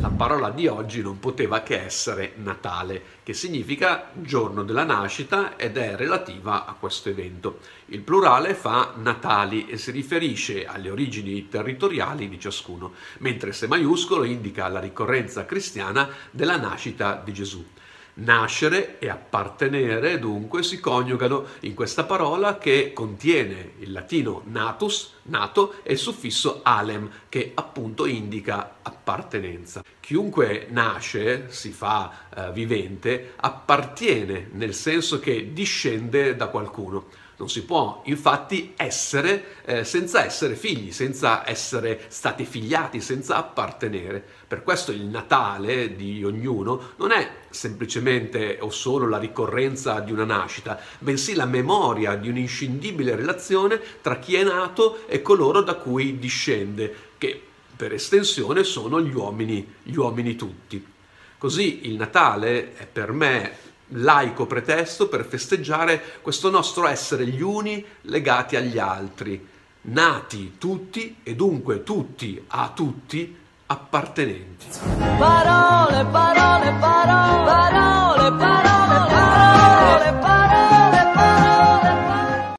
La parola di oggi non poteva che essere Natale, che significa giorno della nascita ed è relativa a questo evento. Il plurale fa Natali e si riferisce alle origini territoriali di ciascuno, mentre se maiuscolo indica la ricorrenza cristiana della nascita di Gesù. Nascere e appartenere dunque si coniugano in questa parola che contiene il latino natus, nato, e il suffisso alem, che appunto indica appartenenza. Chiunque nasce, si fa eh, vivente, appartiene nel senso che discende da qualcuno. Non si può infatti essere eh, senza essere figli, senza essere stati figliati, senza appartenere. Per questo il Natale di ognuno non è semplicemente o solo la ricorrenza di una nascita, bensì la memoria di un'inscindibile relazione tra chi è nato e coloro da cui discende, che per estensione sono gli uomini, gli uomini tutti. Così il Natale è per me laico pretesto per festeggiare questo nostro essere gli uni legati agli altri, nati tutti e dunque tutti a tutti appartenenti. Parole, parole.